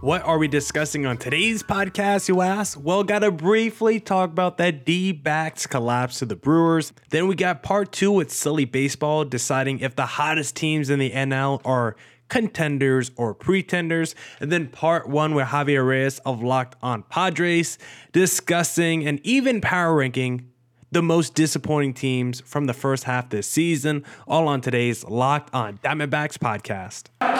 What are we discussing on today's podcast, you ask? Well, gotta briefly talk about that D backs collapse to the Brewers. Then we got part two with Sully Baseball, deciding if the hottest teams in the NL are contenders or pretenders. And then part one with Javier Reyes of Locked on Padres, discussing and even power ranking the most disappointing teams from the first half this season, all on today's Locked on Diamondbacks podcast.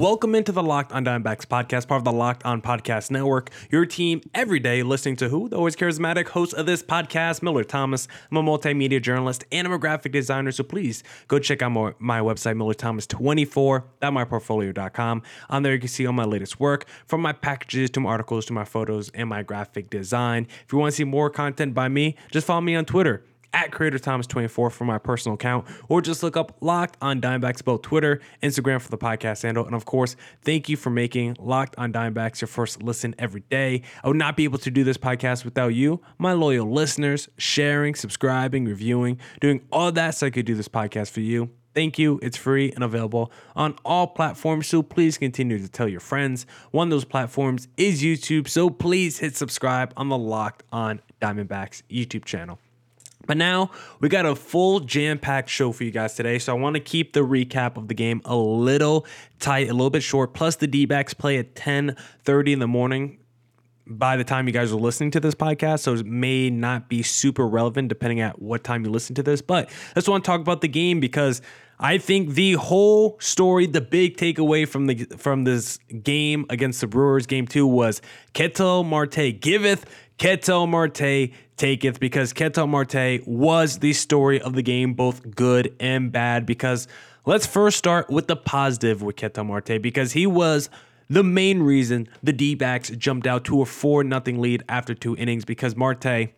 Welcome into the Locked on Diamondbacks podcast, part of the Locked on Podcast Network. Your team every day listening to who? The always charismatic host of this podcast, Millard Thomas. I'm a multimedia journalist and I'm a graphic designer, so please go check out my, my website, millardthomas24.myportfolio.com. On there, you can see all my latest work, from my packages to my articles to my photos and my graphic design. If you want to see more content by me, just follow me on Twitter at Creator Thomas 24 for my personal account, or just look up Locked on Diamondbacks, both Twitter, Instagram for the podcast handle. And of course, thank you for making Locked on Diamondbacks your first listen every day. I would not be able to do this podcast without you, my loyal listeners, sharing, subscribing, reviewing, doing all that so I could do this podcast for you. Thank you. It's free and available on all platforms. So please continue to tell your friends. One of those platforms is YouTube. So please hit subscribe on the Locked on Diamondbacks YouTube channel. But now we got a full jam packed show for you guys today. So I want to keep the recap of the game a little tight, a little bit short. Plus, the D backs play at 10 30 in the morning by the time you guys are listening to this podcast, so it may not be super relevant depending at what time you listen to this. But I just want to talk about the game because I think the whole story, the big takeaway from the from this game against the Brewers, game two, was Ketel Marte giveth, Ketel Marte taketh, because Ketel Marte was the story of the game, both good and bad. Because let's first start with the positive with Ketel Marte, because he was the main reason the D backs jumped out to a 4 0 lead after two innings because Marte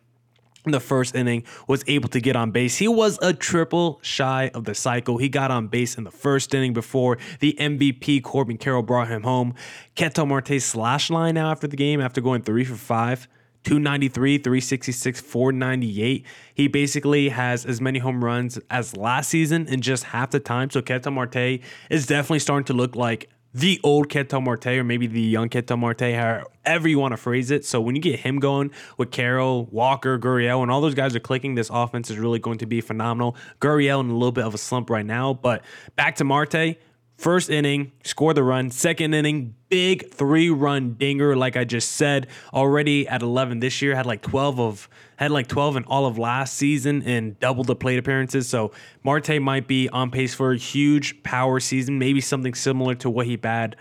in the first inning was able to get on base. He was a triple shy of the cycle. He got on base in the first inning before the MVP Corbin Carroll brought him home. Ketel Marte's slash line now after the game, after going three for five. 293, 366, 498. He basically has as many home runs as last season in just half the time. So Ketel Marte is definitely starting to look like the old Ketel Marte or maybe the young Ketel Marte, however you want to phrase it. So when you get him going with Carroll, Walker, Gurriel, and all those guys are clicking, this offense is really going to be phenomenal. Gurriel in a little bit of a slump right now, but back to Marte. First inning, score the run. Second inning, big three run dinger. Like I just said, already at 11 this year, had like 12 of had like 12 in all of last season and doubled the plate appearances. So Marte might be on pace for a huge power season, maybe something similar to what he had,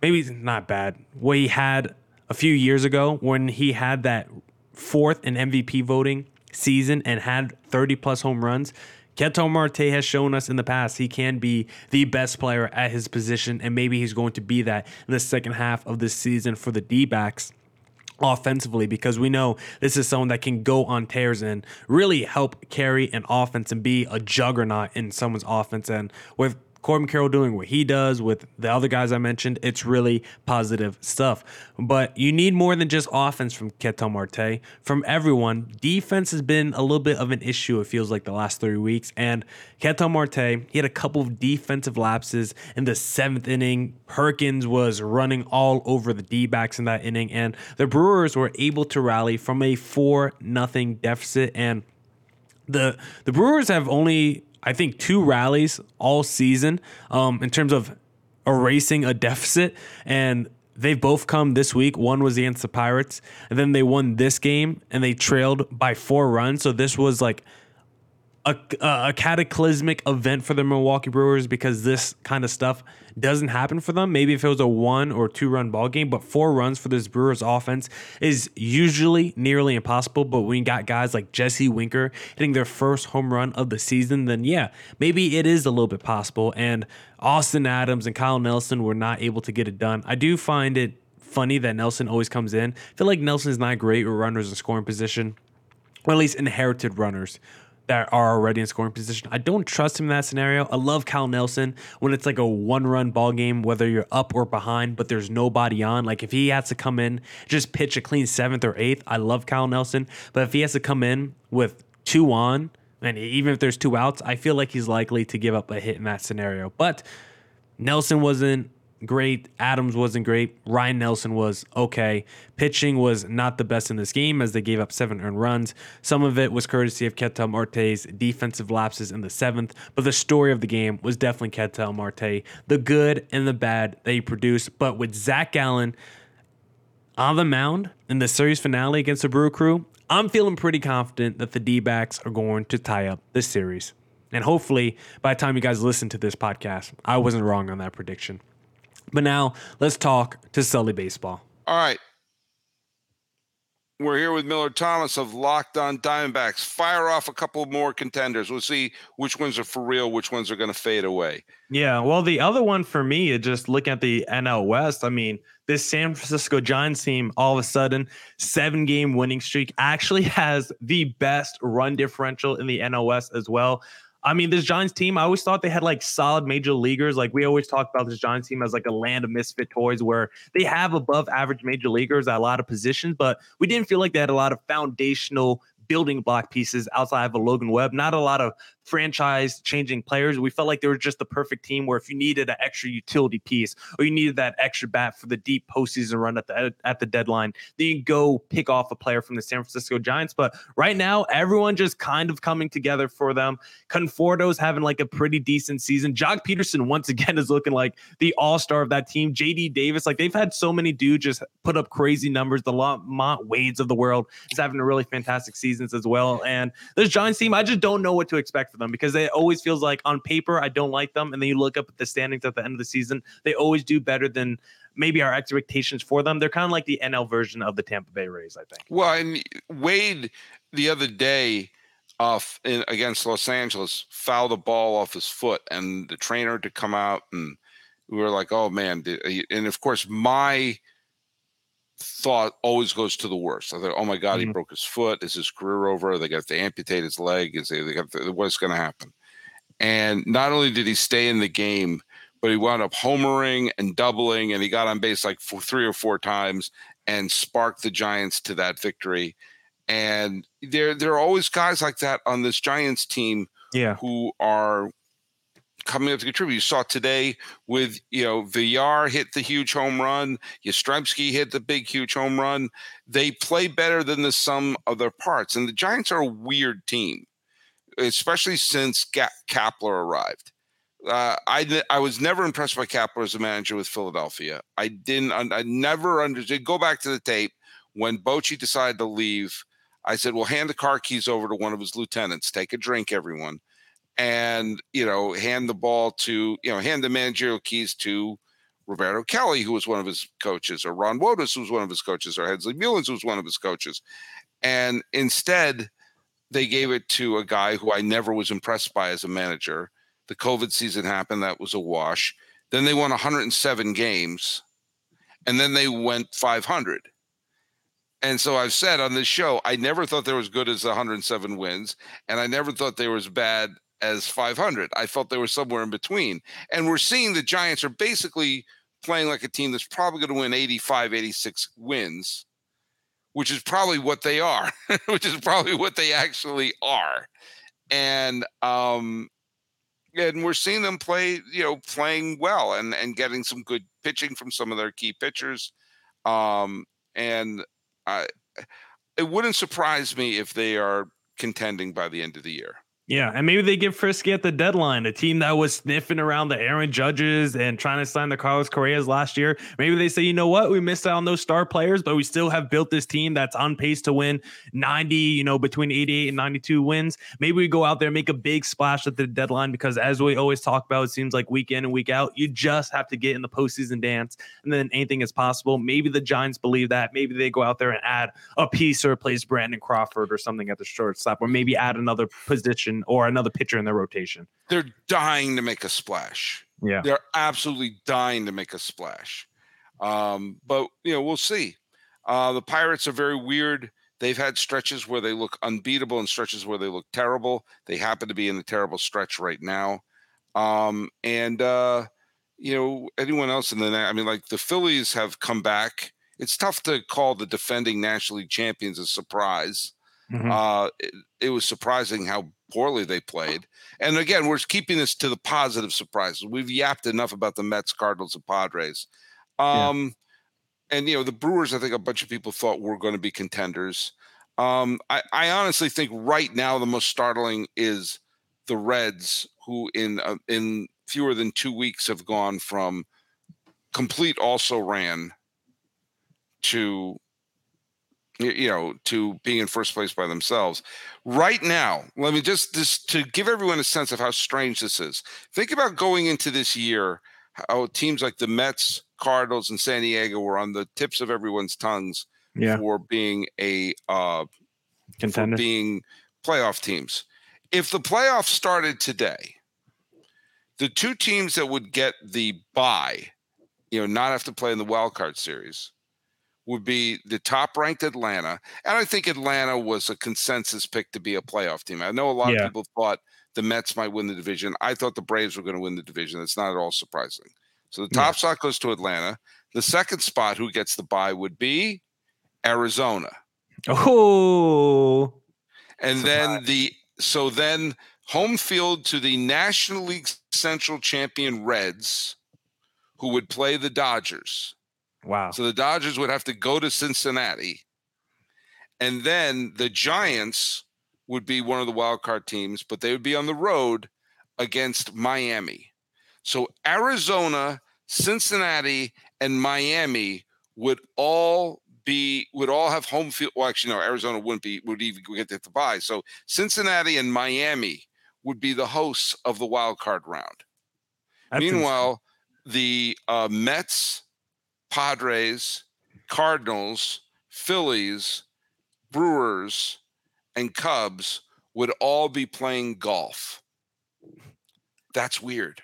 maybe not bad, what he had a few years ago when he had that fourth in MVP voting season and had 30 plus home runs. Ketel Marte has shown us in the past he can be the best player at his position, and maybe he's going to be that in the second half of this season for the D backs offensively because we know this is someone that can go on tears and really help carry an offense and be a juggernaut in someone's offense. And with Corbin Carroll doing what he does with the other guys I mentioned, it's really positive stuff. But you need more than just offense from Ketel Marte. From everyone, defense has been a little bit of an issue, it feels like, the last three weeks. And Ketel Marte, he had a couple of defensive lapses in the seventh inning. Perkins was running all over the D backs in that inning. And the Brewers were able to rally from a 4 nothing deficit. And the the Brewers have only I think two rallies all season um, in terms of erasing a deficit, and they've both come this week. One was against the Pirates, and then they won this game and they trailed by four runs. So this was like a, a cataclysmic event for the Milwaukee Brewers because this kind of stuff doesn't happen for them. Maybe if it was a one or two run ball game, but four runs for this Brewers offense is usually nearly impossible. But when you got guys like Jesse Winker hitting their first home run of the season, then yeah, maybe it is a little bit possible. And Austin Adams and Kyle Nelson were not able to get it done. I do find it funny that Nelson always comes in. I feel like Nelson's not great with runners in scoring position, or at least inherited runners that are already in scoring position. I don't trust him in that scenario. I love Kyle Nelson when it's like a one run ball game, whether you're up or behind, but there's nobody on. Like if he has to come in, just pitch a clean seventh or eighth, I love Kyle Nelson. But if he has to come in with two on, and even if there's two outs, I feel like he's likely to give up a hit in that scenario. But Nelson wasn't great. Adams wasn't great. Ryne Nelson was okay. Pitching was not the best in this game as they gave up seven earned runs. Some of it was courtesy of Ketel Marte's defensive lapses in the seventh, but the story of the game was definitely Ketel Marte, the good and the bad that he produced. But with Zach Allen on the mound in the series finale against the Brew Crew, I'm feeling pretty confident that the D backs are going to tie up this series. And hopefully, by the time you guys listen to this podcast, I wasn't wrong on that prediction. But now let's talk to Sully Baseball. All right. We're here with Millard Thomas of Locked On Diamondbacks. Fire off a couple more contenders. We'll see which ones are for real, which ones are going to fade away. Yeah. Well, the other one for me is just looking at the NL West. I mean, this San Francisco Giants team, all of a sudden, seven game winning streak, actually has the best run differential in the NL West as well. I mean, this Giants team, I always thought they had like solid major leaguers. Like we always talk about this Giants team as like a land of misfit toys where they have above average major leaguers at a lot of positions, but we didn't feel like they had a lot of foundational building block pieces outside of a Logan Webb. Not a lot of franchise changing players. We felt like they were just the perfect team where if you needed an extra utility piece or you needed that extra bat for the deep postseason run at the at the deadline, then you go pick off a player from the San Francisco Giants. But right now, everyone just kind of coming together for them. Conforto's having like a pretty decent season. Joc Pederson once again is looking like the all star of that team. JD Davis, like they've had so many dudes just put up crazy numbers. The LaMonte Wades of the world is having a really fantastic seasons as well. And this Giants team, I just don't know what to expect them because it always feels like on paper I don't like them, and then you look up at the standings at the end of the season, they always do better than maybe our expectations for them. They're kind of like the NL version of the Tampa Bay Rays, I think. Well, and Wade the other day off in, against Los Angeles fouled the ball off his foot, and the trainer to come out and we were like, "Oh man!" Uh, and of course, my thought always goes to the worst. I thought, oh my God, mm-hmm. he broke his foot. Is his career over? They got to amputate his leg. Is they, they got to, what's going to happen? And not only did he stay in the game, but he wound up homering and doubling, and he got on base like four, three or four times and sparked the Giants to that victory. And there, there are always guys like that on this Giants team, yeah, who are coming up to contribute. You saw today with you know Villar hit the huge home run, Yastrzemski hit the big huge home run. They play better than the sum of their parts, and the Giants are a weird team, especially since Ga- Kapler arrived. Uh, I I was never impressed by Kapler as a manager with Philadelphia. I didn't. I never understood. Go back to the tape when Bochy decided to leave. I said, "Well, hand the car keys over to one of his lieutenants. Take a drink, everyone." And you know hand the ball to you know hand the managerial keys to Roberto Kelly, who was one of his coaches, or Ron Wotus, who was one of his coaches, or Hensley Meulens, who was one of his coaches, and instead they gave it to a guy who I never was impressed by as a manager. The COVID season happened; that was a wash. Then they won 107 games, and then they went 500. And so I've said on this show, I never thought they were as good as 107 wins, and I never thought they were as bad as 500. I felt they were somewhere in between. And we're seeing the Giants are basically playing like a team that's probably going to win 85, 86 wins, which is probably what they are, which is probably what they actually are. And, um, and we're seeing them play, you know, playing well and, and getting some good pitching from some of their key pitchers. Um, and I, it wouldn't surprise me if they are contending by the end of the year. Yeah, and maybe they get frisky at the deadline. A team that was sniffing around the Aaron Judges and trying to sign the Carlos Correas last year. Maybe they say, you know what, we missed out on those star players, but we still have built this team that's on pace to win 90, you know, between 88 and 92 wins. Maybe we go out there and make a big splash at the deadline because, as we always talk about, it seems like week in and week out, you just have to get in the postseason dance, and then anything is possible. Maybe the Giants believe that. Maybe they go out there and add a piece or replace Brandon Crawford or something at the shortstop, or maybe add another position or another pitcher in their rotation. They're dying to make a splash. Yeah. They're absolutely dying to make a splash. Um, but you know, we'll see. Uh, the Pirates are very weird They've had stretches where they look unbeatable and stretches where they look terrible. They happen to be in a terrible stretch right now. Um, and uh, you know, anyone else in the I mean, like the Phillies have come back. It's tough to call the defending National League champions a surprise. Mm-hmm. Uh, it, it, was surprising how poorly they played. And again, we're keeping this to the positive surprises. We've yapped enough about the Mets, Cardinals, and Padres. Um, yeah. And you know, the Brewers, I think a bunch of people thought were going to be contenders. Um, I, I, honestly think right now the most startling is the Reds, who in uh, in fewer than two weeks have gone from complete also ran to you know to being in first place by themselves right now let me just just to give everyone a sense of how strange this is think about going into this year how teams like the mets cardinals and san diego were on the tips of everyone's tongues yeah. for being a uh Contender. for being playoff teams if the playoffs started today the two teams that would get the bye, you know, not have to play in the wild card series, would be the top ranked Atlanta. And I think Atlanta was a consensus pick to be a playoff team. I know a lot yeah. of people thought the Mets might win the division. I thought the Braves were going to win the division. That's not at all surprising. So the top yeah. spot goes to Atlanta. The second spot, who gets the bye, would be Arizona. Oh. And Surprise. then the so then home field to the National League Central champion Reds, who would play the Dodgers. Wow. So the Dodgers would have to go to Cincinnati. And then the Giants would be one of the wild card teams, but they would be on the road against Miami. So Arizona, Cincinnati, and Miami would all be would all have home field. Well, actually, no, Arizona wouldn't be would even get the bye. So Cincinnati and Miami would be the hosts of the wild card round. That's Meanwhile, the uh, Mets, Padres, Cardinals, Phillies, Brewers, and Cubs would all be playing golf. That's weird.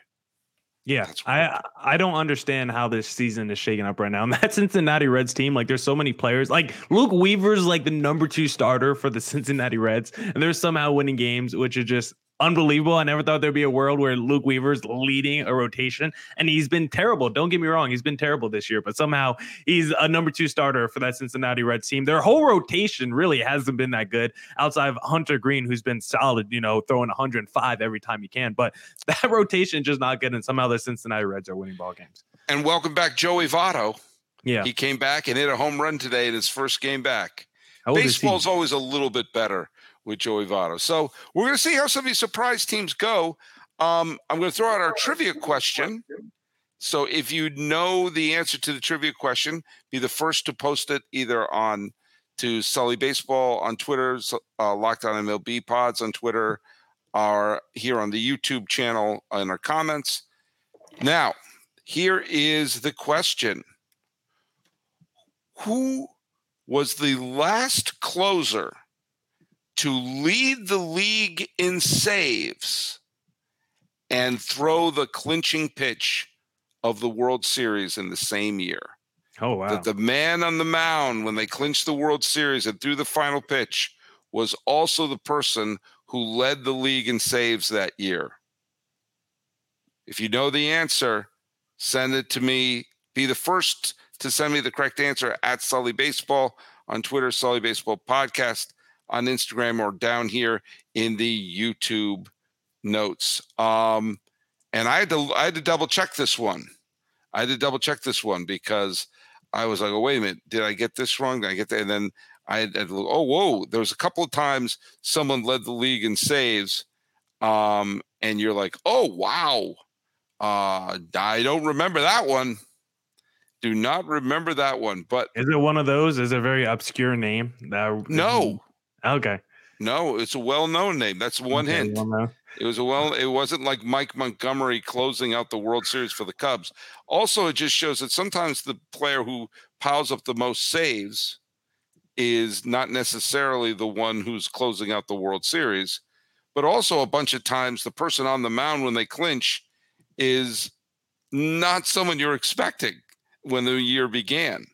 Yeah, I I don't understand how this season is shaking up right now. And that Cincinnati Reds team, like, there's so many players. Like Luke Weaver's like the number two starter for the Cincinnati Reds, and they're somehow winning games, which is just unbelievable. I never thought there'd be a world where Luke Weaver's leading a rotation, and he's been terrible. Don't get me wrong, he's been terrible this year, but somehow he's a number two starter for that Cincinnati Reds team. Their whole rotation really hasn't been that good outside of Hunter Greene, who's been solid, you know, throwing 105 every time he can. But that rotation just not good, and somehow the Cincinnati Reds are winning ball games. And welcome back, Joey Votto. Yeah, he came back and hit a home run today in his first game back. Baseball's always a little bit better with Joey Votto. So we're going to see how some of these surprise teams go. Um, I'm going to throw out our trivia question. So if you know the answer to the trivia question, be the first to post it either on to Sully Baseball on Twitter, uh, Locked On MLB Pods on Twitter, or here on the YouTube channel in our comments. Now, here is the question Who was the last closer to lead the league in saves and throw the clinching pitch of the World Series in the same year. Oh, wow. That the man on the mound when they clinched the World Series and threw the final pitch was also the person who led the league in saves that year. If you know the answer, send it to me. Be the first to send me the correct answer at Sully Baseball on Twitter, Sully Baseball Podcast on Instagram or down here in the YouTube notes. Um, and I had to I had to double check this one. I had to double check this one because I was like, oh wait a minute, did I get this wrong? Did I get that? And then I had, had oh whoa, there was a couple of times someone led the league in saves, um, and you're like, oh wow, uh, I don't remember that one. Do not remember that one. But is it one of those? Is it a very obscure name? That no, Okay. No, it's a well-known name. That's one okay, hint. Well it was a well. It wasn't like Mike Montgomery closing out the World Series for the Cubs. Also, it just shows that sometimes the player who piles up the most saves is not necessarily the one who's closing out the World Series, but also a bunch of times the person on the mound when they clinch is not someone you're expecting when the year began.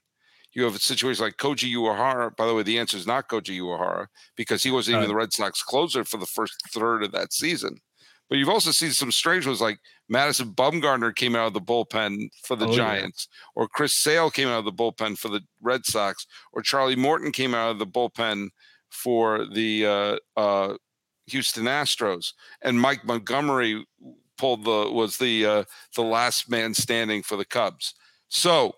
You have a situation like Koji Uehara. By the way, the answer is not Koji Uehara because he wasn't even the Red Sox closer for the first third of that season. But you've also seen some strange ones like Madison Bumgarner came out of the bullpen for the oh, Giants, yeah. or Chris Sale came out of the bullpen for the Red Sox, or Charlie Morton came out of the bullpen for the uh, uh, Houston Astros, and Mike Montgomery pulled the was the uh, the last man standing for the Cubs. So,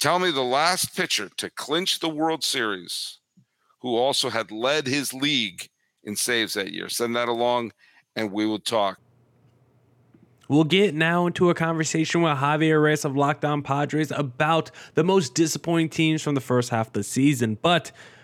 tell me the last pitcher to clinch the World Series, who also had led his league in saves that year. Send that along and we will talk. We'll get now into a conversation with Javier Reyes of Locked On Padres about the most disappointing teams from the first half of the season. But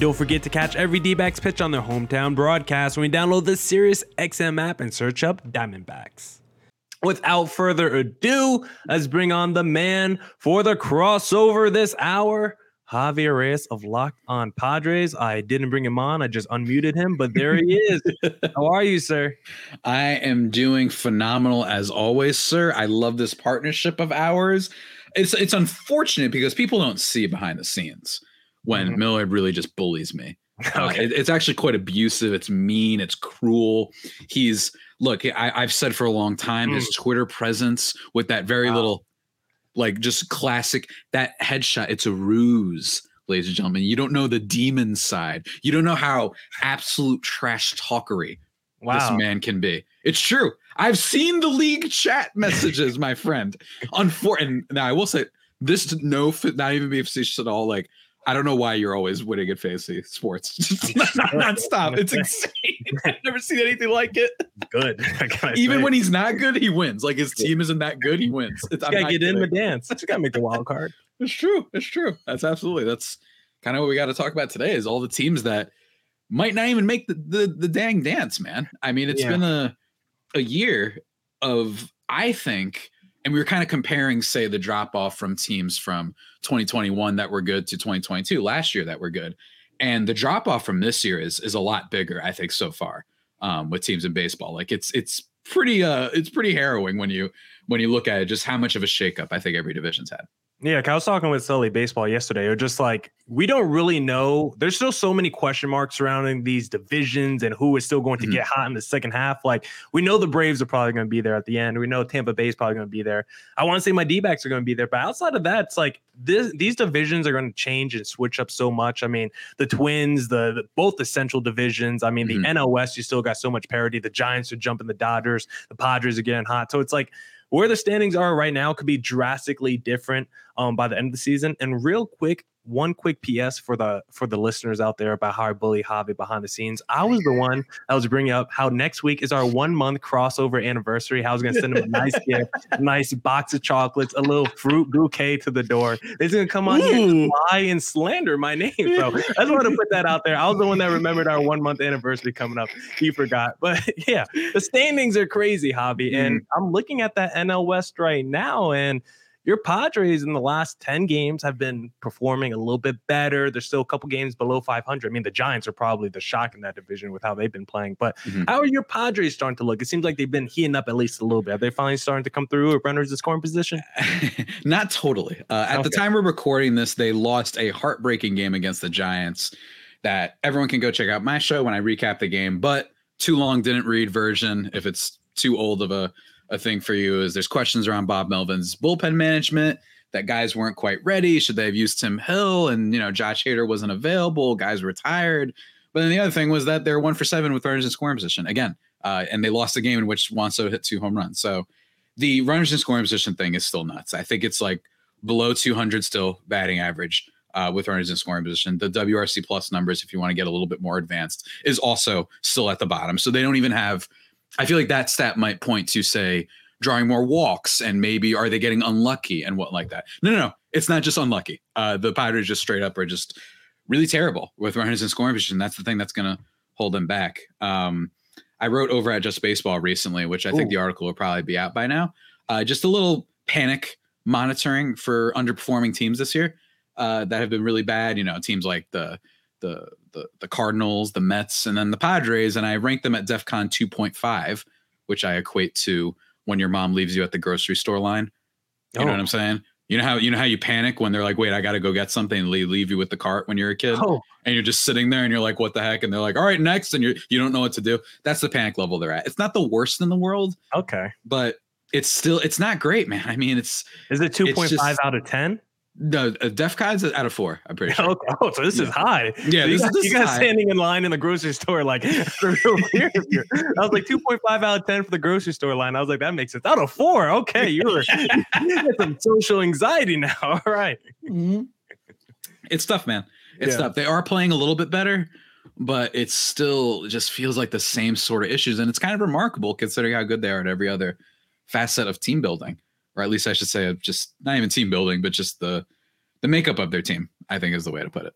And don't forget to catch every D backs pitch on their hometown broadcast when you download the Sirius XM app and search up Diamondbacks. Without further ado, let's bring on the man for the crossover this hour. Javier Reyes of Locked On Padres. I didn't bring him on. I just unmuted him, but there he is. How are you, sir? I am doing phenomenal as always, sir. I love this partnership of ours. It's it's unfortunate because people don't see behind the scenes when mm-hmm. Millard really just bullies me. Uh, okay. Uh, it, it's actually quite abusive. It's mean. It's cruel. He's look. I, have said for a long time mm. his Twitter presence with that very wow. little, like just classic that headshot. It's a ruse, ladies and gentlemen. You don't know the demon side. You don't know how absolute trash talkery wow. this man can be. It's true. I've seen the league chat messages, my friend. Unfortunately, now I will say this no not even be facetious at all. Like I don't know why you're always winning at fantasy sports. Just not, not stop. It's insane. I've never seen anything like it. Good. Even when he's not good, he wins. Like his team isn't that good, he wins. It's, gotta get kidding. in the dance. You gotta make the wild card. It's true. It's true. That's absolutely. That's kind of what we got to talk about today. Is all the teams that might not even make the the, the dang dance, man. I mean, it's yeah. been a a year of I think and we were kind of comparing, say, the drop off from teams from 2021 that were good to 2022 last year that were good, and the drop off from this year is is a lot bigger, I think, so far um, with teams in baseball. Like it's it's pretty uh it's pretty harrowing when you when you look at it, just how much of a shakeup I think every division's had. Yeah, I was talking with Sully Baseball yesterday. Or just like we don't really know. There's still so many question marks surrounding these divisions and who is still going to mm-hmm. get hot in the second half. Like we know the Braves are probably going to be there at the end. We know Tampa Bay is probably going to be there. I want to say my D-backs are going to be there, but outside of that, it's like this, these divisions are going to change and switch up so much. I mean, the Twins, the, the both the Central divisions. I mean, mm-hmm. the NL West, you still got so much parity. The Giants are jumping the Dodgers. The Padres are getting hot. So it's like where the standings are right now could be drastically different um, by the end of the season. And real quick, one quick PS for the for the listeners out there about how I bully Javi behind the scenes. I was the one that was bringing up how next week is our one month crossover anniversary. How I was going to send him a nice gift, a nice box of chocolates, a little fruit bouquet to the door. He's going to come on Ooh. here and lie and slander my name. So I just want to put that out there. I was the one that remembered our one month anniversary coming up. He forgot, but yeah, the standings are crazy, Javi, and mm-hmm. I'm looking at that NL West right now and your Padres in the last 10 games have been performing a little bit better. There's still a couple games below 500. I mean, the Giants are probably the shock in that division with how they've been playing. But mm-hmm. how are your Padres starting to look? It seems like they've been heating up at least a little bit. Are they finally starting to come through with runners in scoring position? Not totally. Uh, at okay. the time we're recording this, they lost a heartbreaking game against the Giants that everyone can go check out my show when I recap the game. But too long didn't read version, if it's too old of a, a thing for you, is there's questions around Bob Melvin's bullpen management that guys weren't quite ready. Should they have used Tim Hill? And, you know, Josh Hader wasn't available. Guys retired. But then the other thing was that they're one for seven with runners in scoring position again. Uh, and they lost the game in which Juan Soto hit two home runs. So the runners in scoring position thing is still nuts. I think it's like below 200 still batting average uh, with runners in scoring position. The WRC plus numbers, if you want to get a little bit more advanced, is also still at the bottom. So they don't even have. I feel like that stat might point to say drawing more walks and maybe are they getting unlucky and what like that. No, no, no. It's not just unlucky. Uh, the Padres just straight up are just really terrible with runners in scoring position. That's the thing that's going to hold them back. Um, I wrote over at Just Baseball recently, which I Ooh. think the article will probably be out by now. Uh, just a little panic monitoring for underperforming teams this year uh, that have been really bad. You know, teams like the the the the Cardinals, the Mets, and then the Padres, and I rank them at DefCon 2.5, which I equate to when your mom leaves you at the grocery store line. You oh. know what oh. I'm saying? You know how you know how you panic when they're like, "Wait, I got to go get something," and leave, leave you with the cart when you're a kid, oh. and you're just sitting there and you're like, "What the heck?" And they're like, "All right, next," and you you don't know what to do. That's the panic level they're at. It's not the worst in the world, okay, but it's still it's not great, man. I mean, it's is it two point five out of ten? No, uh, DefCon's out of four. I'm pretty sure. Oh, so this yeah. is high. Yeah, so you, this, got, this you guys standing in line in the grocery store like I was like 2.5 out of 10 for the grocery store line. I was like, that makes sense. Out of four. Okay, you're you some social anxiety now. All right. mm-hmm. It's tough, man. It's yeah. tough. They are playing a little bit better, but it still just feels like the same sort of issues. And it's kind of remarkable considering how good they are at every other facet of team building or at least I should say of just not even team building, but just the the makeup of their team. I think is the way to put it.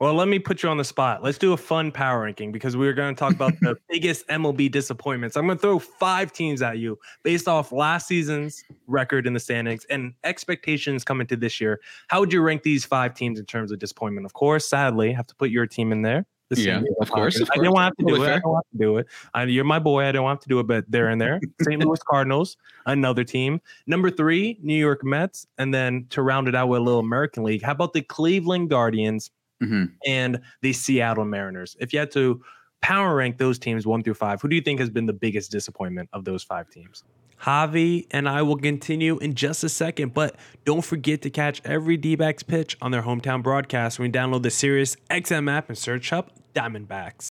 Well, let me put you on the spot. Let's do a fun power ranking because we're going to talk about the biggest MLB disappointments. I'm going to throw five teams at you based off last season's record in the standings and expectations coming to this year. How would you rank these five teams in terms of disappointment? Of course, sadly, have to put your team in there. The yeah, of course, of course. I didn't want to do it. I don't want to do it. I, you're my boy. I don't want to do it, but they're in there. St. Louis Cardinals, another team. Number three, New York Mets, and then to round it out with a little American League. How about the Cleveland Guardians mm-hmm. and the Seattle Mariners? If you had to power rank those teams one through five, who do you think has been the biggest disappointment of those five teams? Javi and I will continue in just a second, but don't forget to catch every D backs pitch on their hometown broadcast when you download the Sirius XM app and search up Diamondbacks.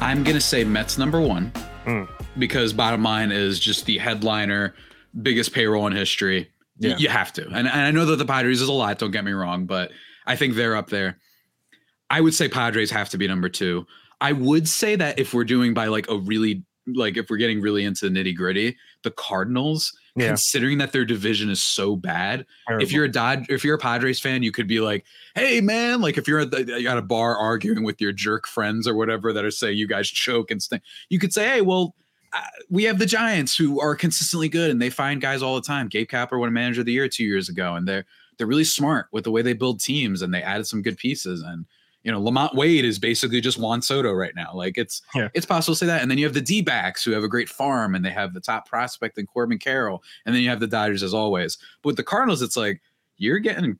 I'm going to say Mets number one. Mm because bottom line is just the headliner, biggest payroll in history. Yeah. You have to. And, and I know that the Padres is a lot, don't get me wrong, but I think they're up there. I would say Padres have to be number two. I would say that if we're doing by like a really like if we're getting really into the nitty gritty, the Cardinals, yeah. considering that their division is so bad, Terrible. if you're a Dod, if you're a Padres fan, you could be like, "Hey, man!" Like if you're at, the, at a bar arguing with your jerk friends or whatever that are saying you guys choke and stuff, you could say, "Hey, well, uh, we have the Giants who are consistently good and they find guys all the time. Gabe Kapler won a manager of the year two years ago, and they're they're really smart with the way they build teams and they added some good pieces. And you know, LaMonte Wade is basically just Juan Soto right now. Like it's yeah. it's possible to say that. And then you have the D backs who have a great farm and they have the top prospect in Corbin Carroll. And then you have the Dodgers as always. But with the Cardinals, it's like you're getting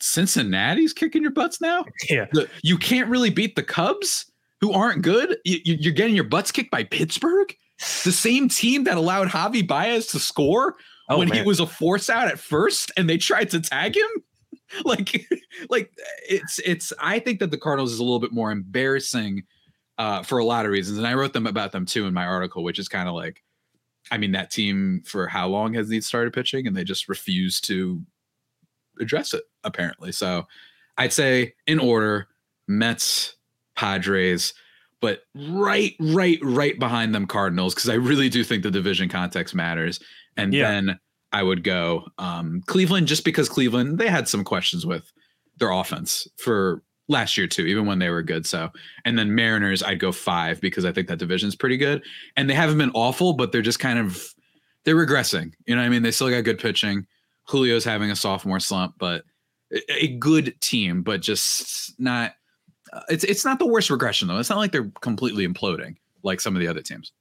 Cincinnati's kicking your butts now. Yeah. You can't really beat the Cubs who aren't good. You, you're getting your butts kicked by Pittsburgh the same team that allowed Javi Baez to score oh, when man. he was a force out at first and they tried to tag him. like, like it's it's I think that the Cardinals is a little bit more embarrassing uh, for a lot of reasons. And I wrote them about them too in my article, which is kind of like, I mean, that team for how long has they started pitching and they just refuse to address it, apparently. So I'd say in order, Mets, Padres, but right, right, right behind them Cardinals because I really do think the division context matters. And yeah. then I would go um, Cleveland just because Cleveland they had some questions with their offense for last year too, even when they were good. So and then Mariners I'd go five because I think that division's pretty good. And they haven't been awful, but they're just kind of they're regressing. You know what I mean? They still got good pitching. Julio's having a sophomore slump, but a good team, but just not uh, it's it's not the worst regression though. It's not like they're completely imploding. like some of the other teams.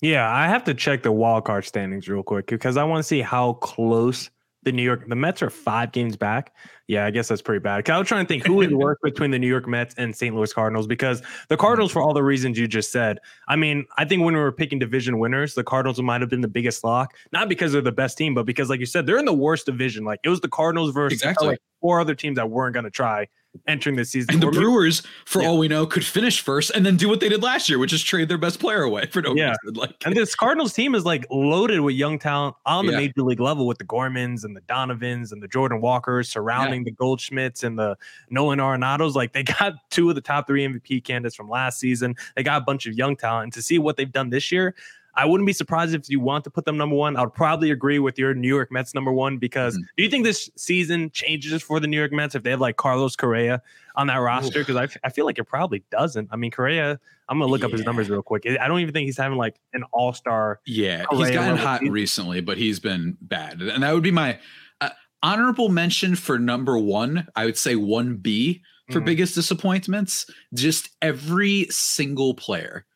Yeah, I have to check the wild card standings real quick because I want to see how close the New York the Mets are five games back. Yeah, I guess that's pretty bad. 'Cause I was trying to think who would work between the New York Mets and St. Louis Cardinals because the mm-hmm. Cardinals, for all the reasons you just said, I mean, I think when we were picking division winners, the Cardinals might have been the biggest lock, not because they're the best team, but because, like you said, they're in the worst division. Like it was the Cardinals versus Exactly. like four other teams that weren't going to try entering the season. And the maybe- Brewers, for Yeah. all we know, could finish first and then do what they did last year, which is trade their best player away for no Yeah. reason. Like, And this Cardinals team is like loaded with young talent on the Yeah. major league level with the Gormans and the Donovans and the Jordan Walkers surrounding the Goldschmidts and the Nolan Arenados. Like they got two of the top three MVP candidates from last season. They got a bunch of young talent. And to see what they've done this year, I wouldn't be surprised if you want to put them number one. I would probably agree with your New York Mets number one because Mhm. do you think this season changes for the New York Mets if they have like Carlos Correa on that roster? Because I, f- I feel like it probably doesn't. I mean, Correa, I'm going to look up his numbers real quick. I don't even think he's having like an all star yeah, he's gotten hot season. recently, but he's been bad. And that would be my uh, honorable mention for number one. I would say 1B for Mhm. biggest disappointments. Just every single player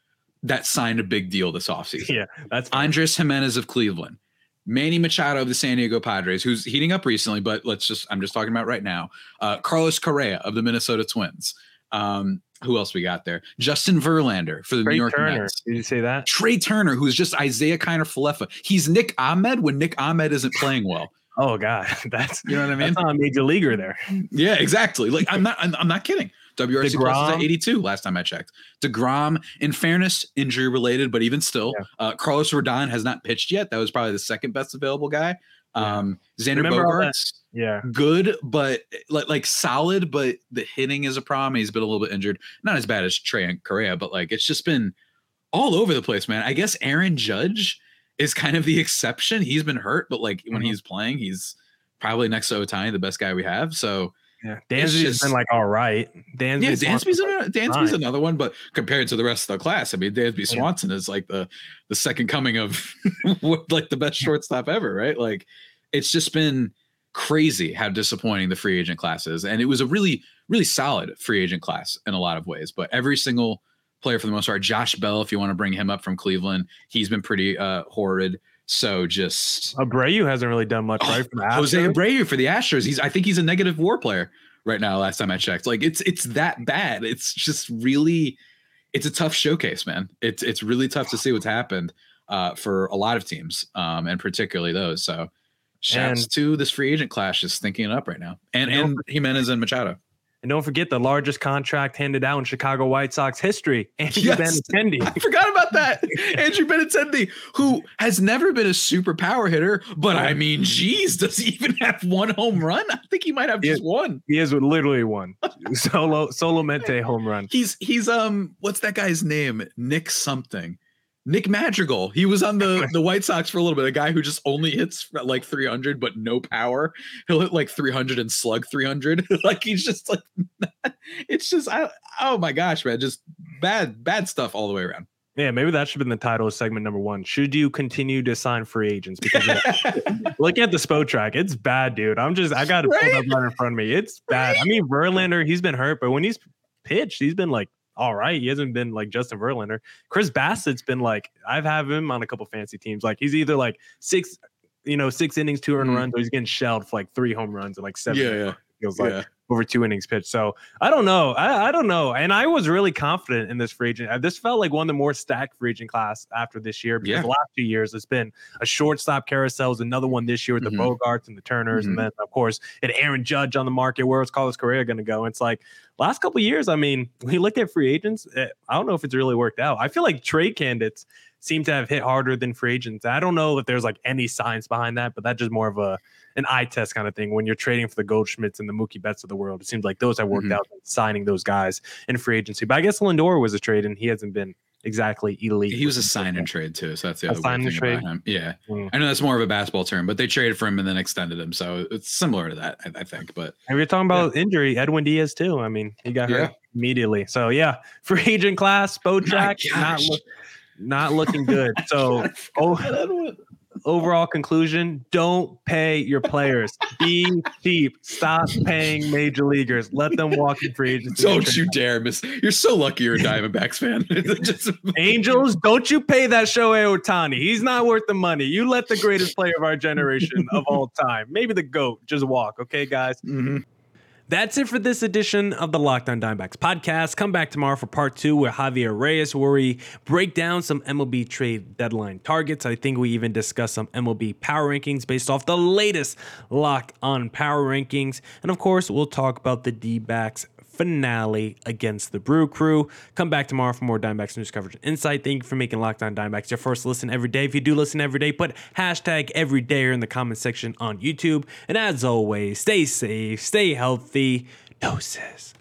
that signed a big deal this offseason. Yeah, that's fine. Andres Giménez of Cleveland, Manny Machado of the San Diego Padres, who's heating up recently, but let's just, I'm just talking about right now. Uh, Carlos Correa of the Minnesota Twins. Um, who else we got there? Justin Verlander for the Trea New York Turner. Mets. Did you say that? Trea Turner, who's just Isiah Kiner Falefa. He's Nick Ahmed when Nick Ahmed isn't playing well. Oh God, that's You know what I mean? that's not a major leaguer there. Yeah, exactly. Like I'm not. I'm, I'm not kidding. WRC plus is at 82 last time I checked. Degrom, in fairness, injury related, but even still, Yeah. uh, Carlos Rodon has not pitched yet. That was probably the second best available guy. Yeah. Um, Xander Remember Bogaerts, Yeah, good, but like like solid, but the hitting is a problem. He's been a little bit injured. Not as bad as Trea and Correa, but like it's just been all over the place, man. I guess Aaron Judge is kind of the exception. He's been hurt, but like when Mhm. he's playing, he's probably next to Ohtani, the best guy we have. So yeah. It's Dansby's just- been like all right. Dansby, yeah, Dansby's, another, Dansby's another one, but compared to the rest of the class, I mean, Dansby Yeah. Swanson is like the the second coming of like the best shortstop ever, right? Like it's just been crazy how disappointing the free agent class is, and it was a really really solid free agent class in a lot of ways. But every single player for the most part, Josh Bell, if you want to bring him up from Cleveland, he's been pretty uh horrid. So just Abreu hasn't really done much, Oh, right? From Jose Abreu for the Astros. He's I think he's a negative WAR player right now. Last time I checked, like it's it's that bad. It's just really, it's a tough showcase, man. It's it's really tough to see what's happened uh, for a lot of teams, um, and particularly those. So, shouts And- to this free agent clash just thinking it up right now, and and Giménez and Machado. And don't forget the largest contract handed out in Chicago White Sox history, Andrew Yes. Benintendi. I forgot about that. Andrew Benintendi, who has never been a super power hitter, but I mean, geez, does he even have one home run? I think he might have just one. He is literally one solo solo mente home run. He's he's um what's that guy's name? Nick something. Nick Madrigal. He was on the the White Sox for a little bit. A guy who just only hits like 300 but no power. He'll hit like 300 and slug 300. like he's just like it's just I, oh my gosh, man, just bad bad stuff all the way around. Yeah, maybe that should have been the title of segment number one. Should you continue to sign free agents? Because look at the SPO track. It's bad, dude. I'm just I got to pull Right? up right in front of me. It's bad. I mean, Verlander, he's been hurt, but when he's pitched, he's been like all right. He hasn't been like Justin Verlander. Chris Bassitt's been like I've have him on a couple fancy teams. Like he's either like six, you know, six innings, two earned Mhm. runs, or he's getting shelled for like three home runs and like seven. Yeah, yeah. Feels like yeah. over two innings pitched. So I don't know. I, I don't know. And I was really confident in this free agent. Uh, This felt like one of the more stacked free agent class after this year because Yeah. the last two years it's been a shortstop carousel. It's another one this year with Mhm. the Bogaerts and the Turners, Mhm. and then of course it Aaron Judge on the market. Where is Carlos Correa going to go? It's like last couple of years. I mean, we you look at free agents, eh, I don't know if it's really worked out. I feel like trade candidates seem to have hit harder than free agents. I don't know if there's like any science behind that, but that's just more of a an eye test kind of thing. When you're trading for the Goldschmidts and the Mookie Betts of the world, it seems like those have worked Mhm. out signing those guys in free agency. But I guess Lindor was a trade, and he hasn't been exactly elite. He was a sign and trade too, so that's the A other sign and thing about trade? him. Yeah, Mm. I know that's more of a basketball term, but they traded for him and then extended him, so it's similar to that, I, I think. But And we're talking about injury, Edwin Diaz too. I mean, he got hurt Yeah. immediately. So yeah, free agent class, Bojack, not look, not looking good. So oh, overall conclusion don't pay your players. Be cheap. Stop paying major leaguers. Let them walk in free agency. Don't you dare miss. You're so lucky you're a Diamondbacks fan. Just- Angels, don't you pay that Shohei Ohtani. He's not worth the money. You let the greatest player of our generation of all time, maybe the GOAT, just walk. Okay, guys? Mhm. That's it for this edition of the Locked On Diamondbacks podcast. Come back tomorrow for part two with Javier Reyes, where we break down some MLB trade deadline targets. I think we even discuss some MLB power rankings based off the latest Locked On Power Rankings. And of course, we'll talk about the D backs finale against the Brew Crew. Come back tomorrow for more Diamondbacks news coverage and insight. Thank you for making Locked On Diamondbacks your first listen every day. If you do listen every day, put hashtag every day in the comment section on YouTube. And as always, stay safe, stay healthy. Doses.